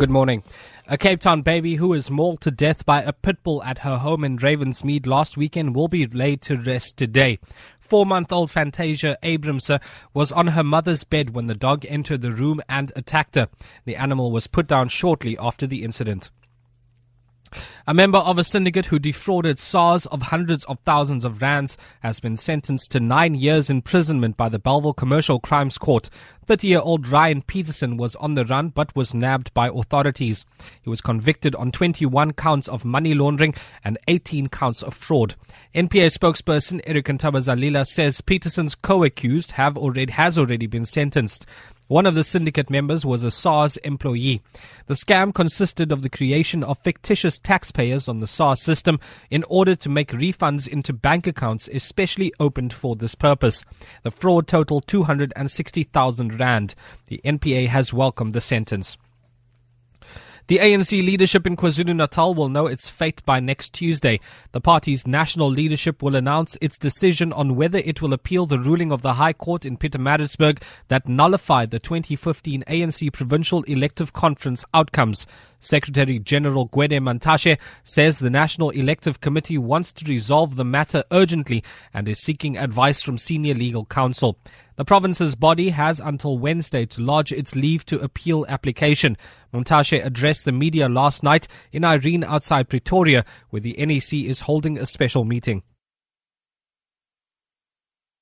Good morning. A Cape Town baby who was mauled to death by a pit bull at her home in Ravensmead last weekend will be laid to rest today. Four month old Fantasia Abramser uh, was on her mother's bed when the dog entered the room and attacked her. The animal was put down shortly after the incident. A member of a syndicate who defrauded SARS of hundreds of thousands of rands has been sentenced to nine years imprisonment by the Bellville Commercial Crimes Court. 30 year old Ryan Peterson was on the run but was nabbed by authorities. He was convicted on 21 counts of money laundering and 18 counts of fraud. NPA spokesperson Eric Ntabazalila says Peterson's co-accused have already has already been sentenced. One of the syndicate members was a SARS employee. The scam consisted of the creation of fictitious taxpayers on the SARS system in order to make refunds into bank accounts especially opened for this purpose. The fraud totaled 260,000 rand. The NPA has welcomed the sentence. The ANC leadership in KwaZulu Natal will know its fate by next Tuesday. The party's national leadership will announce its decision on whether it will appeal the ruling of the High Court in Pietermaritzburg that nullified the 2015 ANC Provincial Elective Conference outcomes. Secretary General Gwede Mantashe says the National Elective Committee wants to resolve the matter urgently and is seeking advice from senior legal counsel. The province's body has until Wednesday to lodge its leave to appeal application. Mantashe addressed the media last night in Irene outside Pretoria, where the NEC is holding a special meeting.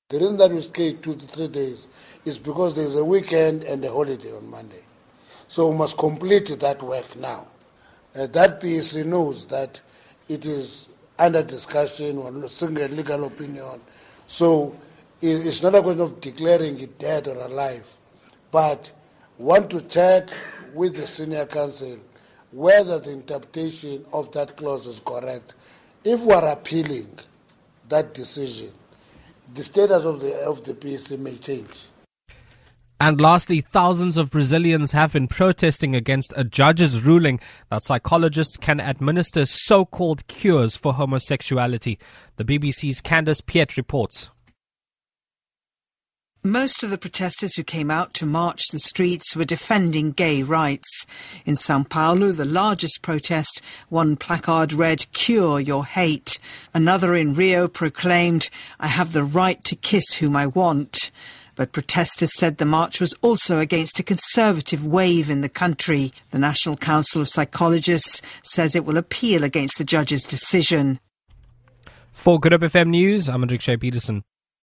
The reason that we stay two to three days is because there's a weekend and a holiday on Monday. So we must complete that work now. Uh, that PEC knows that it is under discussion or single legal opinion. So it's not a question of declaring it dead or alive, but want to check with the senior counsel whether the interpretation of that clause is correct. If we are appealing that decision, the status of the of the PEC may change. And lastly, thousands of Brazilians have been protesting against a judge's ruling that psychologists can administer so-called cures for homosexuality. The BBC's Candace Piet reports. Most of the protesters who came out to march the streets were defending gay rights. In Sao Paulo, the largest protest, one placard read, Cure your hate. Another in Rio proclaimed, I have the right to kiss whom I want. But protesters said the march was also against a conservative wave in the country. The National Council of Psychologists says it will appeal against the judge's decision. For Good Hope FM News, I'm Hendrik Shea Peterson.